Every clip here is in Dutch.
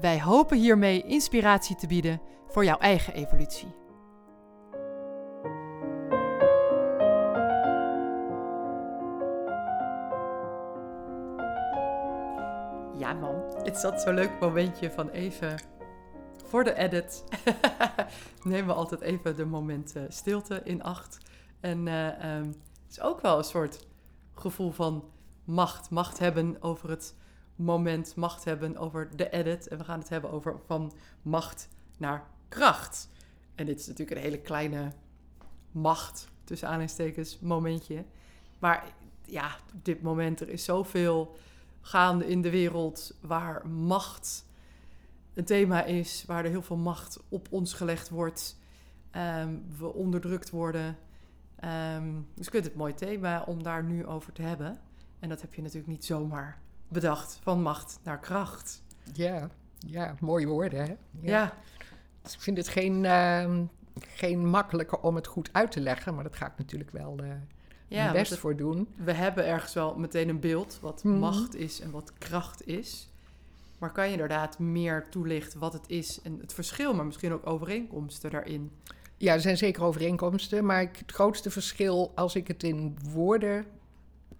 Wij hopen hiermee inspiratie te bieden voor jouw eigen evolutie. Ja man, het altijd zo'n leuk momentje van even voor de edit. nemen we altijd even de momenten stilte in acht. En eh, ehm, het is ook wel een soort gevoel van macht. Macht hebben over het moment, macht hebben over de edit. En we gaan het hebben over van macht naar kracht. En dit is natuurlijk een hele kleine macht, tussen aanhalingstekens, momentje. Maar ja, op dit moment, er is zoveel gaande in de wereld waar macht een thema is, waar er heel veel macht op ons gelegd wordt. Ehm, we onderdrukt worden. Ehm, dus ik vind het een mooi thema om daar nu over te hebben. En dat heb je natuurlijk niet zomaar bedacht, van macht naar kracht. Ja, ja mooie woorden, hè? Ja. Dus ik vind het geen, uh, geen makkelijke om het goed uit te leggen, maar dat ga ik natuurlijk wel uh, ja, mijn best het, voor doen. We hebben ergens wel meteen een beeld wat Mhm. macht is en wat kracht is. Maar kan je inderdaad meer toelichten wat het is en het verschil, maar misschien ook overeenkomsten daarin? Ja, er zijn zeker overeenkomsten, maar het grootste verschil als ik het in woorden,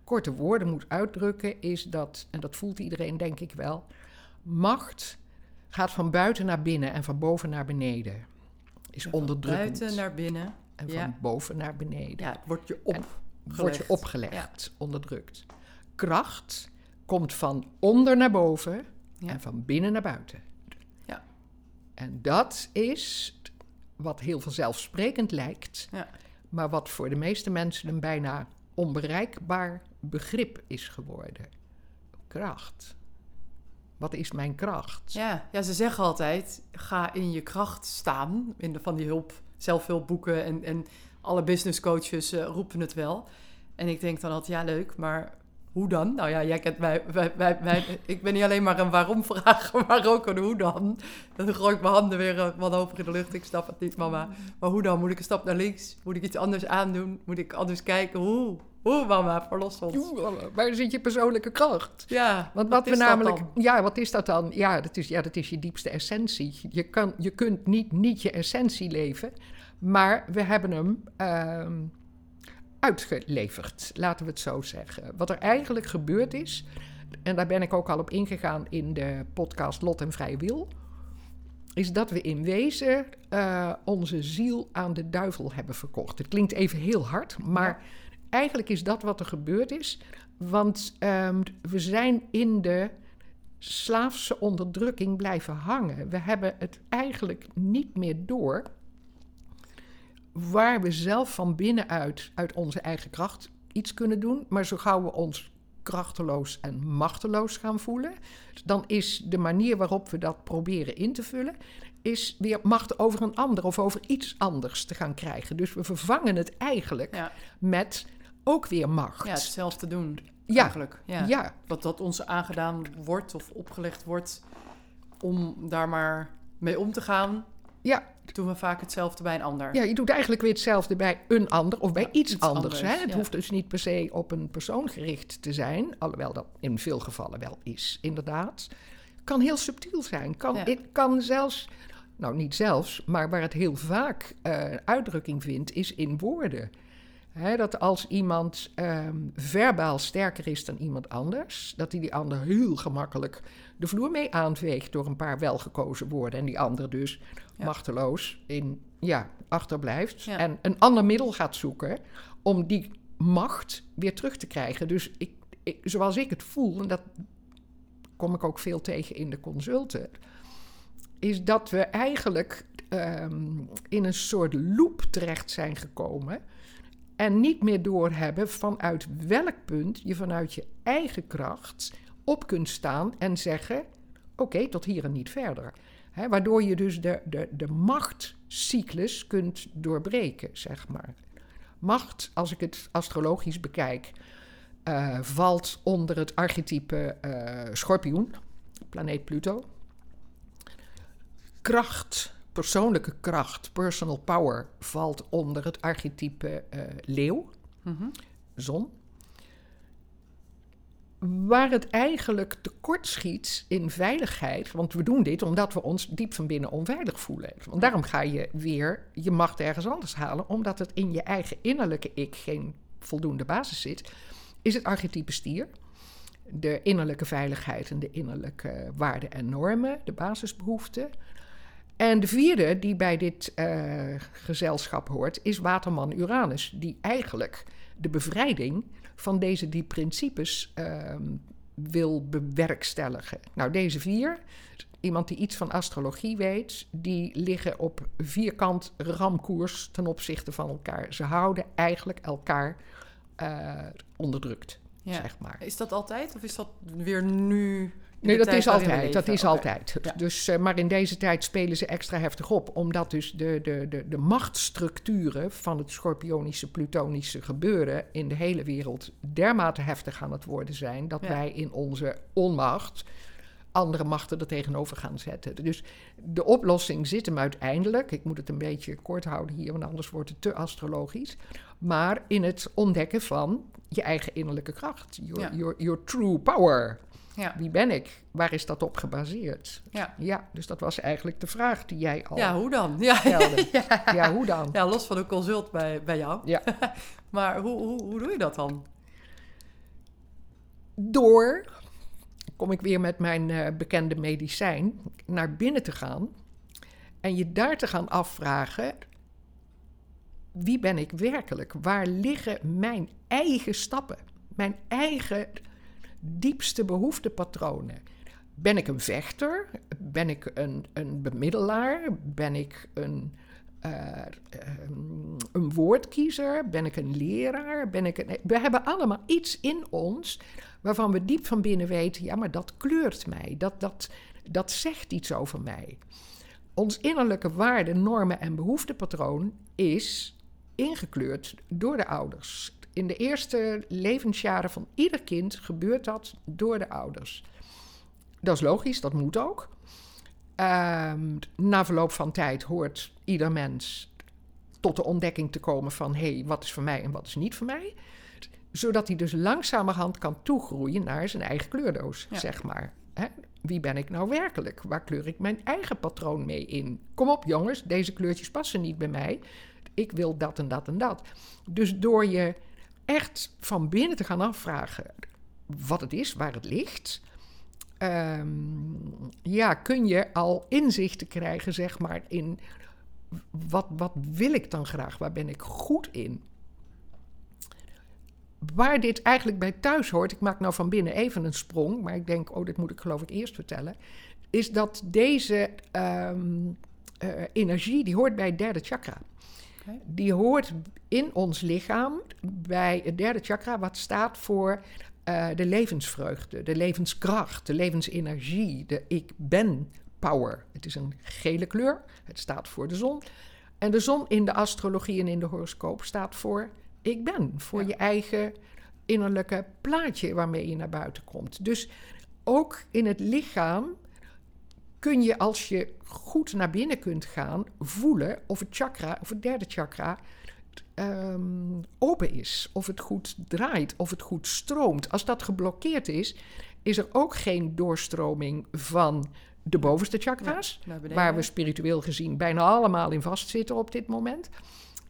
korte woorden moet uitdrukken, is dat, en dat voelt iedereen denk ik wel, macht gaat van buiten naar binnen en van boven naar beneden. Is Van onderdrukkend. Buiten naar binnen. En van boven naar beneden. Ja, het wordt je op. En wordt je gelegd. opgelegd, onderdrukt. Kracht komt van onder naar boven Ja. en van binnen naar buiten. Ja. En dat is wat heel vanzelfsprekend lijkt, Ja. maar wat voor de meeste mensen een bijna onbereikbaar begrip is geworden. Kracht. Wat is mijn kracht? Ja, ja, ze zeggen altijd: ga in je kracht staan. In de, van die hulp, zelfhulpboeken en, en alle business coaches eh, roepen het wel. En ik denk dan altijd: ja, leuk, maar hoe dan? Nou ja, jij kent mij. Wij, wij, wij, ik ben niet alleen maar een waarom vragen, maar ook een hoe dan. Dan gooi ik mijn handen weer eh, wat hoger in de lucht. Ik snap het niet, mama. Maar hoe dan? Moet ik een stap naar links? Moet ik iets anders aandoen? Moet ik anders kijken? Hoe? Hoe, mama? Verlos ons. Oeh, Waar zit je persoonlijke kracht? Ja, Want wat we is dat namelijk. dan? Ja, wat is dat dan? Ja dat is, ja, dat is je diepste essentie. Je, kan, je kunt niet, niet je essentie leven, maar we hebben hem ehm, uitgeleverd, laten we het zo zeggen. Wat er eigenlijk gebeurd is, en daar ben ik ook al op ingegaan in de podcast Lot en Vrije Wil, is dat we in wezen eh, onze ziel aan de duivel hebben verkocht. Het klinkt even heel hard, maar eigenlijk is dat wat er gebeurd is. Want ehm, we zijn in de slaafse onderdrukking blijven hangen. We hebben het eigenlijk niet meer door waar we zelf van binnenuit, uit onze eigen kracht, iets kunnen doen. Maar zo gauw we ons krachteloos en machteloos gaan voelen, dan is de manier waarop we dat proberen in te vullen, is weer macht over een ander of over iets anders te gaan krijgen. Dus we vervangen het eigenlijk Ja, met ook weer macht. ja, hetzelfde doen. Ja, Eigenlijk. Ja. ja. Wat dat ons aangedaan wordt of opgelegd wordt om daar maar mee om te gaan, Ja. doen we vaak hetzelfde bij een ander. Ja, je doet eigenlijk weer hetzelfde bij een ander of bij Ja, iets, iets anders. anders, hè? Het ja. hoeft dus niet per se op een persoon gericht te zijn, alhoewel dat in veel gevallen wel is, inderdaad. Kan heel subtiel zijn. Kan, Ja. Het kan zelfs, nou niet zelfs, maar waar het heel vaak eh, uitdrukking vindt, is in woorden. Dat als iemand ehm, verbaal sterker is dan iemand anders, dat hij die ander heel gemakkelijk de vloer mee aanveegt door een paar welgekozen woorden. En die ander dus Ja. machteloos in, ja, achterblijft. Ja. En een ander middel gaat zoeken om die macht weer terug te krijgen. Dus ik, ik, zoals ik het voel, en dat kom ik ook veel tegen in de consulten, is dat we eigenlijk ehm, in een soort loop terecht zijn gekomen. En niet meer doorhebben vanuit welk punt je vanuit je eigen kracht op kunt staan en zeggen: Oké, tot hier en niet verder. Waardoor je dus de, de, de machtscyclus kunt doorbreken, zeg maar. Macht, als ik het astrologisch bekijk, eh, valt onder het archetype eh, schorpioen, planeet Pluto. Kracht, persoonlijke kracht, personal power, valt onder het archetype eh, leeuw, Mhm. zon. Waar het eigenlijk tekort schiet in veiligheid, want we doen dit omdat we ons diep van binnen onveilig voelen. Want daarom ga je weer je macht ergens anders halen, omdat het in je eigen innerlijke ik geen voldoende basis zit, is het archetype stier. De innerlijke veiligheid en de innerlijke waarden en normen, de basisbehoeften. En de vierde die bij dit eh, gezelschap hoort, is Waterman Uranus, die eigenlijk de bevrijding van deze die principes ehm, wil bewerkstelligen. Nou, deze vier, iemand die iets van astrologie weet, die liggen op vierkant ramkoers ten opzichte van elkaar. Ze houden eigenlijk elkaar eh, onderdrukt, Ja. zeg maar. Is dat altijd of is dat weer nu? Nee, dat is altijd. Dat is altijd. Ja. Dus, eh, maar in deze tijd spelen ze extra heftig op. Omdat dus de, de, de, de machtsstructuren van het schorpionische, plutonische gebeuren in de hele wereld dermate heftig aan het worden zijn. Dat Ja. wij in onze onmacht andere machten er tegenover gaan zetten. Dus de oplossing zit hem uiteindelijk. Ik moet het een beetje kort houden hier, want anders wordt het te astrologisch. Maar in het ontdekken van je eigen innerlijke kracht. Your, Ja. your, your true power. Ja. Wie ben ik? Waar is dat op gebaseerd? Ja. Ja, dus dat was eigenlijk de vraag die jij al ja, hoe dan? Ja. Ja, hoe dan? Ja, los van een consult bij, bij jou. Ja. maar hoe, hoe, hoe doe je dat dan? Door, kom ik weer met mijn eh, bekende medicijn, naar binnen te gaan en je daar te gaan afvragen: wie ben ik werkelijk? Waar liggen mijn eigen stappen? Mijn eigen diepste behoeftepatronen? Ben ik een vechter? Ben ik een, een bemiddelaar? Ben ik een, eh, ehm, een woordkiezer? Ben ik een leraar? Ben ik we hebben allemaal iets in ons waarvan we diep van binnen weten: ja, maar dat kleurt mij. Dat, dat, dat zegt iets over mij. Ons innerlijke waarde, normen en behoeftepatroon is ingekleurd door de ouders. In de eerste levensjaren van ieder kind gebeurt dat door de ouders. Dat is logisch, dat moet ook. Ehm, na verloop van tijd hoort ieder mens tot de ontdekking te komen van... hé, hey, wat is voor mij en wat is niet voor mij? Zodat hij dus langzamerhand kan toegroeien naar zijn eigen kleurdoos, Ja. zeg maar. Hè? Wie ben ik nou werkelijk? Waar kleur ik mijn eigen patroon mee in? Kom op jongens, deze kleurtjes passen niet bij mij. Ik wil dat en dat en dat. Dus door je echt van binnen te gaan afvragen wat het is, waar het ligt... ehm, ja, kun je al inzichten krijgen, zeg maar, in wat, wat wil ik dan graag? Waar ben ik goed in? Waar dit eigenlijk bij thuis hoort, ik maak nou van binnen even een sprong, maar ik denk, oh, dit moet ik geloof ik eerst vertellen, is dat deze ehm, eh, energie, die hoort bij het derde chakra. Die hoort in ons lichaam bij het derde chakra, wat staat voor eh, de levensvreugde, de levenskracht, de levensenergie, de ik ben power. Het is een gele kleur, het staat voor de zon. En de zon in de astrologie en in de horoscoop staat voor ik ben, voor Ja. je eigen innerlijke plaatje waarmee je naar buiten komt. Dus ook in het lichaam kun je, als je goed naar binnen kunt gaan, voelen of het chakra, of het derde chakra, ehm, open is. Of het goed draait, of het goed stroomt. Als dat geblokkeerd is, is er ook geen doorstroming van de bovenste chakra's, waar we spiritueel gezien bijna allemaal in vastzitten op dit moment.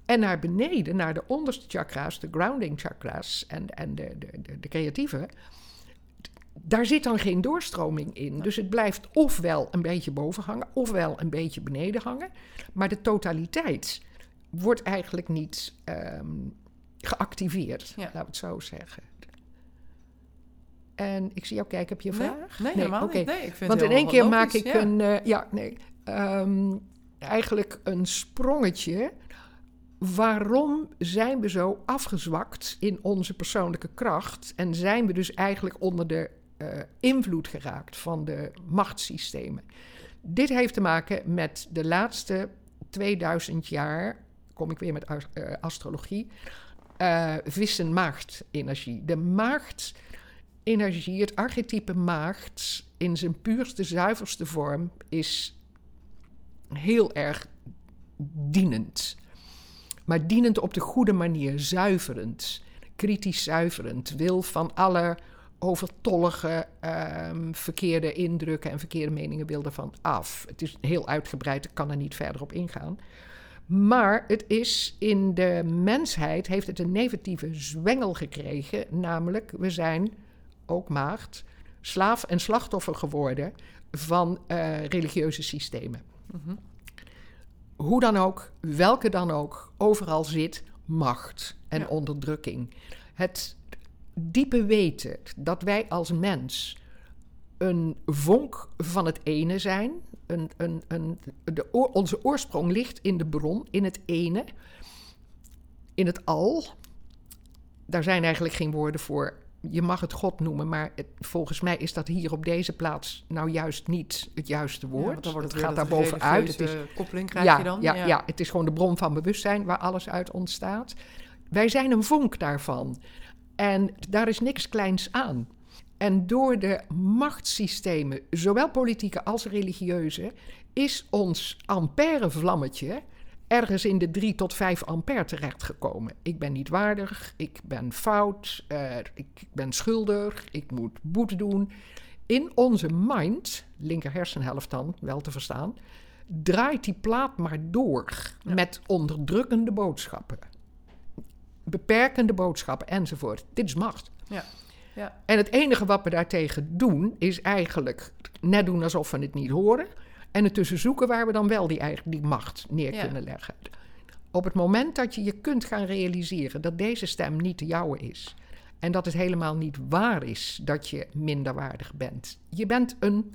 En naar beneden, naar de onderste chakra's, de grounding chakra's en, en de, de, de, de creatieve. Daar zit dan geen doorstroming in. Dus het blijft ofwel een beetje boven hangen, ofwel een beetje beneden hangen. Maar de totaliteit wordt eigenlijk niet ehm, geactiveerd, Ja. laten we het zo zeggen. En ik zie jou kijken, heb je een Nee, vraag? Nee, helemaal niet. Nee, ik vind Want in één keer maak ik ja. een, eh, ja, nee, ehm, eigenlijk een sprongetje. Waarom zijn we zo afgezwakt in onze persoonlijke kracht en zijn we dus eigenlijk onder de eh, invloed geraakt van de machtssystemen? Dit heeft te maken met de laatste 2000 jaar, kom ik weer met eh, astrologie, eh vissen maagd-energie. De maagd-energie, het archetype maagd in zijn puurste, zuiverste vorm, is heel erg dienend. Maar dienend op de goede manier, zuiverend, kritisch zuiverend, wil van alle overtollige ehm, verkeerde indrukken en verkeerde meningen wil ervan af. Het is heel uitgebreid, ik kan er niet verder op ingaan. Maar het is in de mensheid, heeft het een negatieve zwengel gekregen, namelijk we zijn, ook maagd, slaaf en slachtoffer geworden van eh, religieuze systemen. Mhm. Hoe dan ook, welke dan ook, overal zit macht en Ja. onderdrukking. Het diepe weten dat wij als mens een vonk van het ene zijn. Een, een, een, de, onze oorsprong ligt in de bron, in het ene, in het al. Daar zijn eigenlijk geen woorden voor. Je mag het God noemen, maar het- volgens mij is dat hier op deze plaats nou juist niet het juiste Ja, woord. het gaat daar bovenuit. Het is koppeling krijg ja, je dan. Ja, ja. het is gewoon de bron van bewustzijn waar alles uit ontstaat. Wij zijn een vonk daarvan. En daar is niks kleins aan. En door de machtssystemen, zowel politieke als religieuze, is ons ampère-vlammetje ergens in de 3 tot 5 ampère terechtgekomen. Ik ben niet waardig, ik ben fout, eh, ik ben schuldig, ik moet boete doen. In onze mind, linker hersenhelft dan, wel te verstaan, draait die plaat maar door Ja. met onderdrukkende boodschappen. Beperkende boodschappen enzovoort. Dit is macht. Ja. Ja. En het enige wat we daartegen doen, is eigenlijk net doen alsof we het niet horen. En het tussen zoeken waar we dan wel die, eigen, die macht neer Ja. kunnen leggen. Op het moment dat je je kunt gaan realiseren dat deze stem niet de jouwe is. En dat het helemaal niet waar is dat je minderwaardig bent. Je bent een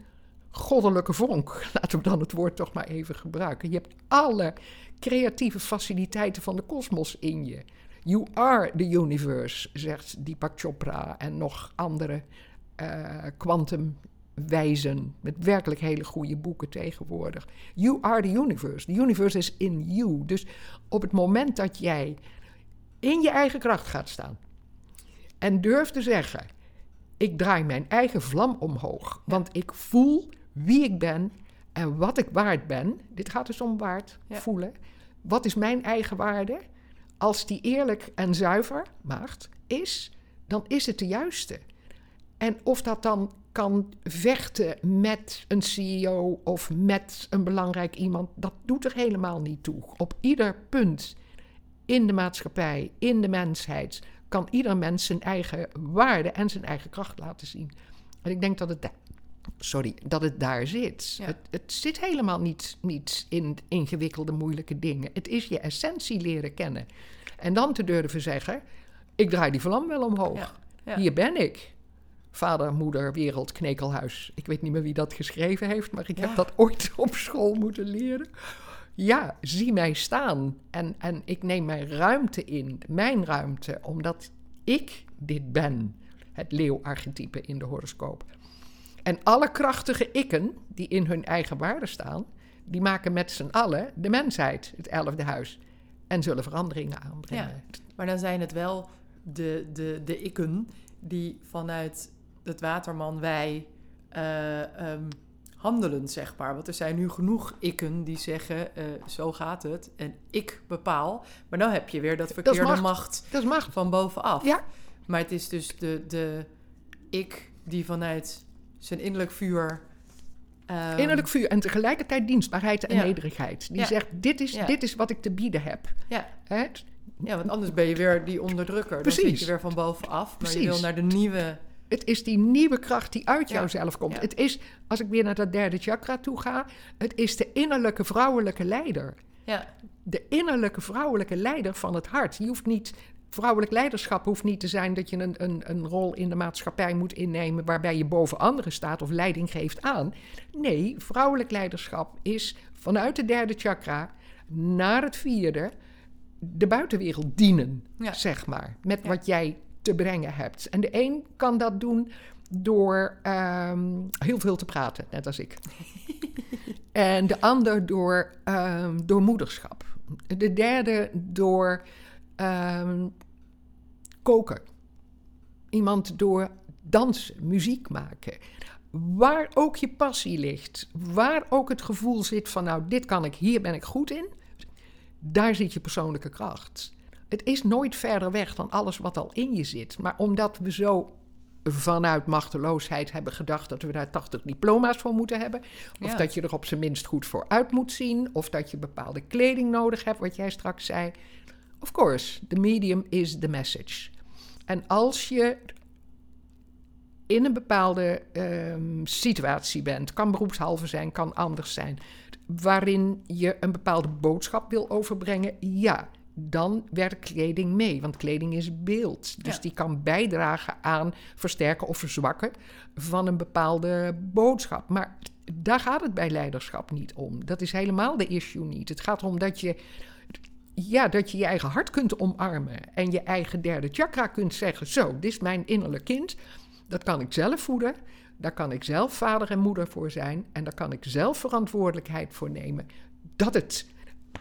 goddelijke vonk. Laten we dan het woord toch maar even gebruiken. Je hebt alle creatieve faciliteiten van de kosmos in je. You are the universe, zegt Deepak Chopra en nog andere kwantumwijzen met werkelijk hele goede boeken tegenwoordig. You are the universe. The universe is in you. Dus op het moment dat jij in je eigen kracht gaat staan en durft te zeggen: Ik draai mijn eigen vlam omhoog, want ik voel wie ik ben en wat ik waard ben. Dit gaat dus om waard Ja. voelen. Wat is mijn eigen waarde? Als die eerlijk en zuiver, maagd, is, dan is het de juiste. En of dat dan kan vechten met een CEO of met een belangrijk iemand, dat doet er helemaal niet toe. Op ieder punt in de maatschappij, in de mensheid, kan ieder mens zijn eigen waarde en zijn eigen kracht laten zien. En ik denk dat het, sorry, dat het daar zit. Ja. Het, het zit helemaal niet, niet in ingewikkelde, moeilijke dingen. Het is je essentie leren kennen. En dan te durven zeggen, ik draai die vlam wel omhoog. Ja, ja. Hier ben ik. Vader, moeder, wereld, knekelhuis. Ik weet niet meer wie dat geschreven heeft, maar ik heb dat ooit op school moeten leren. Ja, zie mij staan. En, en ik neem mijn ruimte in, mijn ruimte, omdat ik dit ben. Het leeuwarchetype in de horoscoop. En alle krachtige ikken die in hun eigen waarde staan, die maken met z'n allen de mensheid, het elfde huis. En zullen veranderingen aanbrengen. Maar dan zijn het wel de, de, de ikken die vanuit het waterman wij eh, ehm, handelen, zeg maar. Want er zijn nu genoeg ikken die zeggen, eh, zo gaat het en ik bepaal. Maar dan heb je weer dat verkeerde macht. macht. Dat is macht. van bovenaf. Ja. Maar het is dus de, de ik die vanuit zijn innerlijk vuur... ehm, Innerlijk vuur en tegelijkertijd dienstbaarheid en Ja. nederigheid. Die Ja. zegt, dit is, Ja. dit is wat ik te bieden heb. Ja, Hè? ja, want anders ben je weer die onderdrukker. Dan Precies. zit je weer van bovenaf. Maar je Precies. wil naar de nieuwe... Het is die nieuwe kracht die uit jouzelf komt. Het is, als ik weer naar dat derde chakra toe ga, het is de innerlijke vrouwelijke leider. Ja, De innerlijke vrouwelijke leider van het hart. Je hoeft niet, vrouwelijk leiderschap hoeft niet te zijn dat je een, een, een rol in de maatschappij moet innemen waarbij je boven anderen staat of leiding geeft aan. Nee, vrouwelijk leiderschap is vanuit de derde chakra naar het vierde de buitenwereld dienen, Ja. zeg maar, met Ja. wat jij te brengen hebt. En de een kan dat doen door ehm, heel veel te praten, net als ik. En de ander door, ehm, door moederschap. De derde door ehm, koken. Iemand door dansen, muziek maken. Waar ook je passie ligt, waar ook het gevoel zit van nou, dit kan ik, hier ben ik goed in, daar zit je persoonlijke kracht. Het is nooit verder weg dan alles wat al in je zit. Maar omdat we zo vanuit machteloosheid hebben gedacht dat we daar 80 diploma's voor moeten hebben. Of Ja. dat je er op zijn minst goed voor uit moet zien. Of dat je bepaalde kleding nodig hebt, wat jij straks zei. Of course, the medium is the message. En als je in een bepaalde ehm, situatie bent, kan beroepshalve zijn, kan anders zijn, waarin je een bepaalde boodschap wil overbrengen, ja, dan werkt kleding mee. Want kleding is beeld. Dus Ja. die kan bijdragen aan versterken of verzwakken van een bepaalde boodschap. Maar daar gaat het bij leiderschap niet om. Dat is helemaal de issue niet. Het gaat erom dat je ja, dat je je eigen hart kunt omarmen en je eigen derde chakra kunt zeggen: Zo, dit is mijn innerlijk kind. Dat kan ik zelf voeden. Daar kan ik zelf vader en moeder voor zijn. En daar kan ik zelf verantwoordelijkheid voor nemen. Dat het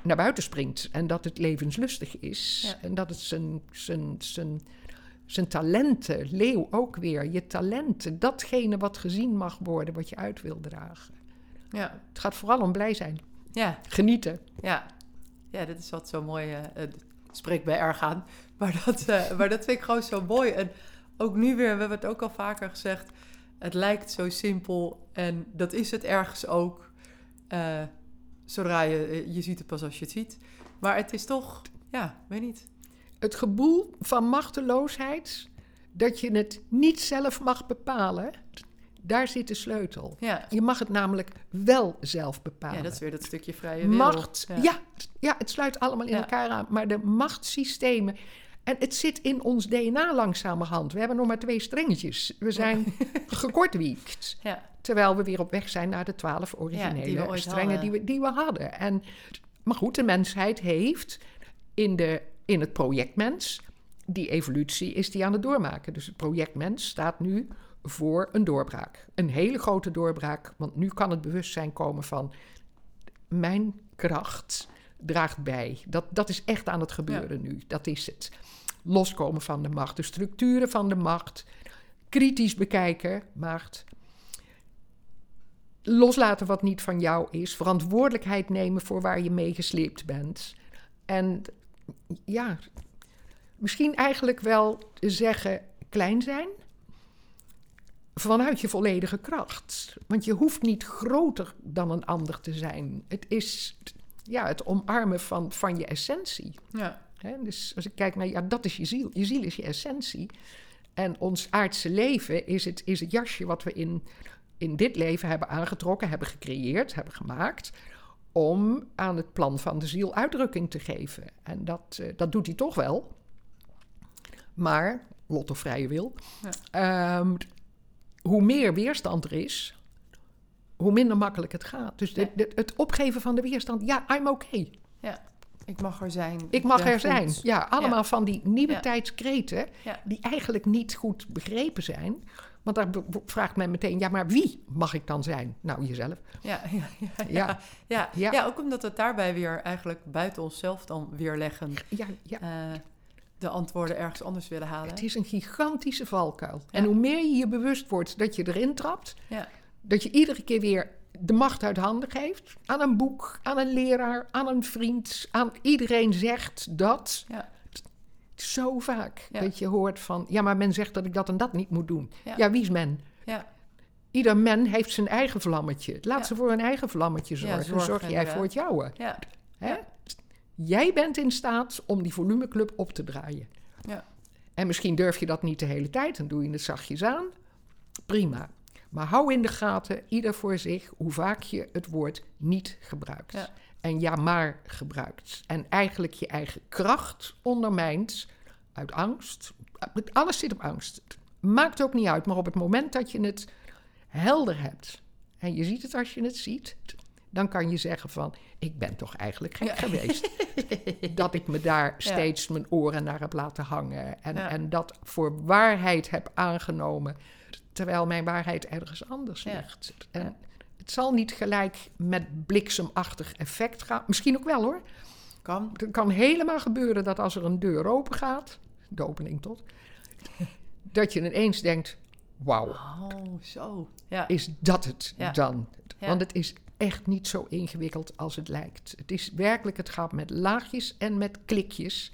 naar buiten springt en dat het levenslustig is. Ja. En dat het zijn, zijn, zijn, zijn talenten, leeuw ook weer, je talenten, datgene wat gezien mag worden, wat je uit wil dragen. Ja, Het gaat vooral om blij zijn, ja, genieten. ja. Ja, dit is wat zo mooi. het spreekt bij erg aan. Maar dat, eh, maar dat vind ik gewoon zo mooi. En ook nu weer, we hebben het ook al vaker gezegd. Het lijkt zo simpel en dat is het ergens ook. Zodra je, je ziet het pas als je het ziet. Maar het is toch, ja, weet niet. het gevoel van machteloosheid, dat je het niet zelf mag bepalen, daar zit de sleutel. Ja, Je mag het namelijk wel zelf bepalen. ja dat is weer dat stukje vrije wil. Macht, Ja. ja. Ja, het sluit allemaal in Ja. elkaar aan. Maar de machtssystemen, en het zit in ons DNA langzamerhand. We hebben nog maar twee strengetjes. We zijn gekortwiekt. Ja, Terwijl we weer op weg zijn naar de twaalf originele strengen hadden. die we, die we hadden. En, maar goed, de mensheid heeft in, de, in het projectmens, die evolutie is die aan het doormaken. Dus het projectmens staat nu voor een doorbraak. Een hele grote doorbraak, want nu kan het bewustzijn komen van mijn kracht draagt bij. Dat, dat is echt aan het gebeuren nu. Dat is het. Loskomen van de macht, de structuren van de macht, kritisch bekijken, macht. Loslaten wat niet van jou is, verantwoordelijkheid nemen voor waar je mee gesleept bent. En ja, misschien eigenlijk wel zeggen klein zijn vanuit je volledige kracht. Want je hoeft niet groter dan een ander te zijn. Het is ja, het omarmen van, van je essentie. ja? Dus als ik kijk naar, ja, dat is je ziel. Je ziel is je essentie. En ons aardse leven is het, is het jasje wat we in, in dit leven hebben aangetrokken, hebben gecreëerd, hebben gemaakt. Om aan het plan van de ziel uitdrukking te geven. En dat, eh, dat doet hij toch wel. Maar, lot of vrije wil. ehm, hoe meer weerstand er is, hoe minder makkelijk het gaat. Dus Ja. de- het opgeven van de weerstand, ja, I'm okay. ja. Ik mag er zijn. Ik mag er zijn. Ja, allemaal van die nieuwe Ja. tijdskreten die eigenlijk niet goed begrepen zijn. Want daar vraagt men meteen, ja, maar wie mag ik dan zijn? Nou, jezelf. Ja, ja, ja, Ja. ook omdat we het daarbij weer eigenlijk buiten onszelf dan weer leggen. Ja, ja. eh, de antwoorden ergens anders willen halen. Het is een gigantische valkuil. En hoe meer je je bewust wordt dat je erin trapt, Ja, dat je iedere keer weer de macht uit handen geeft aan een boek, aan een leraar, aan een vriend, aan iedereen zegt dat. ja, Zo vaak Ja. dat je hoort van, ja, maar men zegt dat ik dat en dat niet moet doen. Ja. ja wie is men? ja, Ieder men heeft zijn eigen vlammetje. Laat ze voor hun eigen vlammetje zorgen. zorg Zorg jij voor het jouwe. ja, Hè? Jij bent in staat om die volumeclub op te draaien. ja, En misschien durf je dat niet de hele tijd, dan doe je het zachtjes aan. Prima. Maar hou in de gaten, ieder voor zich, hoe vaak je het woord niet gebruikt. Ja. En ja, maar gebruikt. En eigenlijk je eigen kracht ondermijnt uit angst. Alles zit op angst. Maakt ook niet uit, maar op het moment dat je het helder hebt en je ziet het als je het ziet, dan kan je zeggen van, ik ben toch eigenlijk gek Ja. geweest. dat ik me daar Ja. steeds mijn oren naar heb laten hangen. En, Ja. en dat voor waarheid heb aangenomen. Terwijl mijn waarheid ergens anders ligt. En het zal niet gelijk met bliksemachtig effect gaan. Misschien ook wel hoor. Kan. Het kan helemaal gebeuren dat als er een deur open gaat, de opening tot, dat je ineens denkt: wauw, Oh, zo. Ja. is dat het Ja. dan? Want het is echt niet zo ingewikkeld als het lijkt. Het is werkelijk, het gaat met laagjes en met klikjes.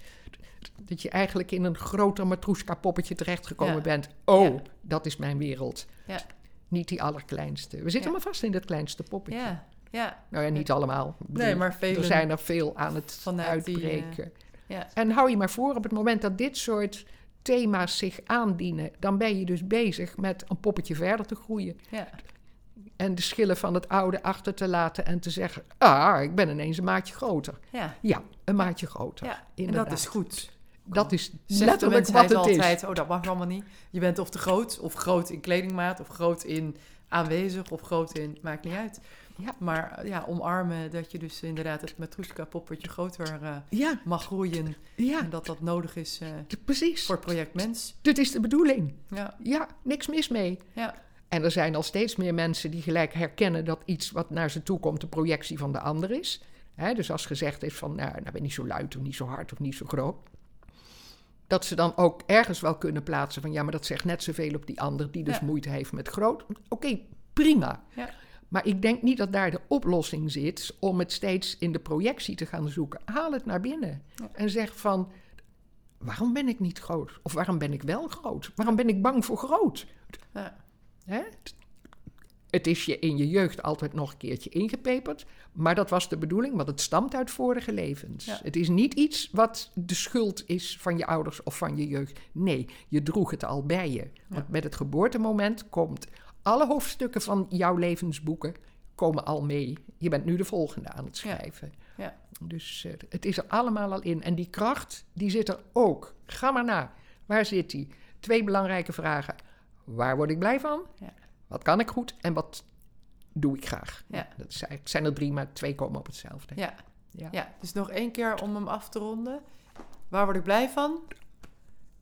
Dat je eigenlijk in een groter matroeska poppetje terechtgekomen Ja. bent. Oh, Ja. dat is mijn wereld. Ja. Niet die allerkleinste. We zitten maar vast in dat kleinste poppetje. Ja. Ja. Nou ja, niet allemaal. Nee, maar. Er zijn er veel aan het die, eh, uitbreken. Ja. En hou je maar voor, op het moment dat dit soort thema's zich aandienen, dan ben je dus bezig met een poppetje verder te groeien. Ja. En de schillen van het oude achter te laten en te zeggen: Ah, ik ben ineens een maatje groter. Ja. Ja, een maatje groter. Ja. En inderdaad. dat is goed. Dat is Zegt letterlijk wat het altijd, is. oh, dat mag allemaal niet. Je bent of te groot, of groot in kledingmaat, of groot in aanwezig, of groot in, maakt niet uit. Ja. Maar eh, ja, omarmen dat je dus inderdaad het matroeska poppetje groter eh, Ja, mag groeien. ja, En dat dat nodig is eh, precies. voor het project Mens. Dit is de bedoeling. Ja, Ja, niks mis mee. ja, En er zijn al steeds meer mensen die gelijk herkennen dat iets wat naar ze toe komt de projectie van de ander is. Dus als gezegd is van, nou, nou ben niet zo luid of niet zo hard of niet zo groot. Dat ze dan ook ergens wel kunnen plaatsen van, ja, maar dat zegt net zoveel op die ander die dus Ja. moeite heeft met groot. Oké, prima. Ja. Maar ik denk niet dat daar de oplossing zit om het steeds in de projectie te gaan zoeken. Haal het naar binnen Ja. en zeg van, waarom ben ik niet groot? Of waarom ben ik wel groot? Waarom ben ik bang voor groot? ja, Hè? Het is je in je jeugd altijd nog een keertje ingepeperd. Maar dat was de bedoeling, want het stamt uit vorige levens. Ja. Het is niet iets wat de schuld is van je ouders of van je jeugd. Nee, je droeg het al bij je. Want met het geboortemoment komt alle hoofdstukken van jouw levensboeken komen al mee. Je bent nu de volgende aan het schrijven. ja. Dus eh, het is er allemaal al in. En die kracht, die zit er ook. Ga maar na. Waar zit die? Twee belangrijke vragen. Waar word ik blij van? Ja. Wat kan ik goed? En wat doe ik graag? Ja. Dat is eigenlijk- het zijn er drie, maar twee komen op hetzelfde. ja. Ja. Ja, dus nog één keer om hem af te ronden. Waar word ik blij van?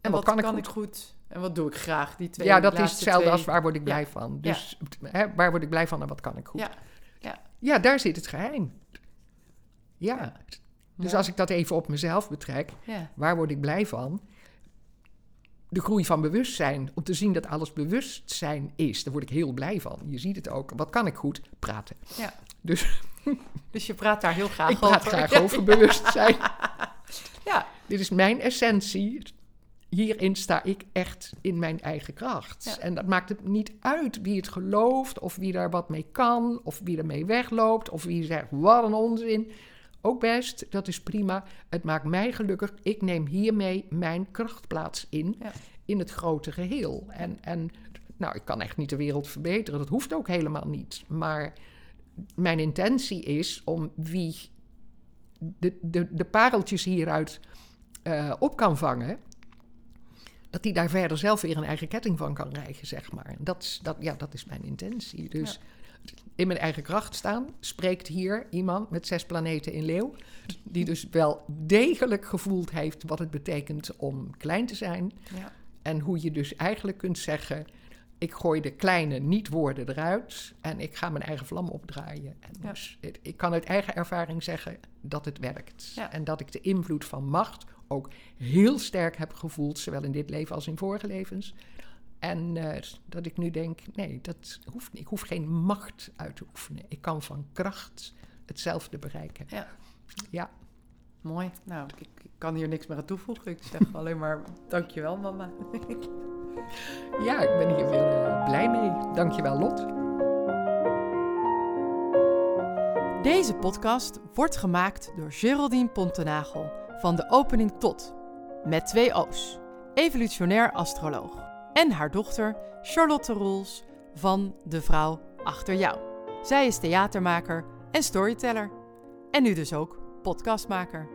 En, wat kan ik goed? ik goed? En wat doe ik graag? Die twee Ja, dat is hetzelfde twee. als waar word ik Ja. blij van. Dus hè, waar word ik blij van en wat kan ik goed? Ja, ja. Ja, daar zit het geheim. Ja. Dus als ik dat even op mezelf betrek, Ja, Waar word ik blij van? De groei van bewustzijn. Om te zien dat alles bewustzijn is. Daar word ik heel blij van. Je ziet het ook. Wat kan ik goed? Praten. ja. Dus Dus je praat daar heel graag ik praat over. graag over bewustzijn. Ja, Dit is mijn essentie. Hierin sta ik echt in mijn eigen kracht. Ja. En dat maakt het niet uit wie het gelooft, of wie daar wat mee kan, of wie ermee wegloopt, of wie zegt wat een onzin. Ook best, dat is prima. Het maakt mij gelukkig. Ik neem hiermee mijn krachtplaats in, Ja. in het grote geheel. En, en nou, ik kan echt niet de wereld verbeteren, dat hoeft ook helemaal niet. Maar mijn intentie is om wie de, de, de pareltjes hieruit eh, op kan vangen, dat die daar verder zelf weer een eigen ketting van kan rijgen, zeg maar. Dat, is- dat, ja, dat is mijn intentie. Dus in mijn eigen kracht staan spreekt hier iemand met zes planeten in leeuw, die dus wel degelijk gevoeld heeft wat het betekent om klein te zijn. ja, En hoe je dus eigenlijk kunt zeggen: ik gooi de kleine niet-woorden eruit en ik ga mijn eigen vlam opdraaien. En Ja. dus het- ik kan uit eigen ervaring zeggen dat het werkt. Ja. En dat ik de invloed van macht ook heel sterk heb gevoeld, zowel in dit leven als in vorige levens. En eh, dat ik nu denk: nee, dat hoeft niet. Ik hoef geen macht uit te oefenen. Ik kan van kracht hetzelfde bereiken. ja. Ja, Mooi. Nou, ik, ik kan hier niks meer aan toevoegen. Ik zeg alleen maar dankjewel, mama. ja ik ben hier weer eh, blij mee. Dankjewel, Lot. Deze podcast wordt gemaakt door Geraldine Pontenagel van de opening tot, met twee O's, evolutionair astroloog. En haar dochter Charlotte Roels van De Vrouw Achter Jou. Zij is theatermaker en storyteller. En nu dus ook podcastmaker.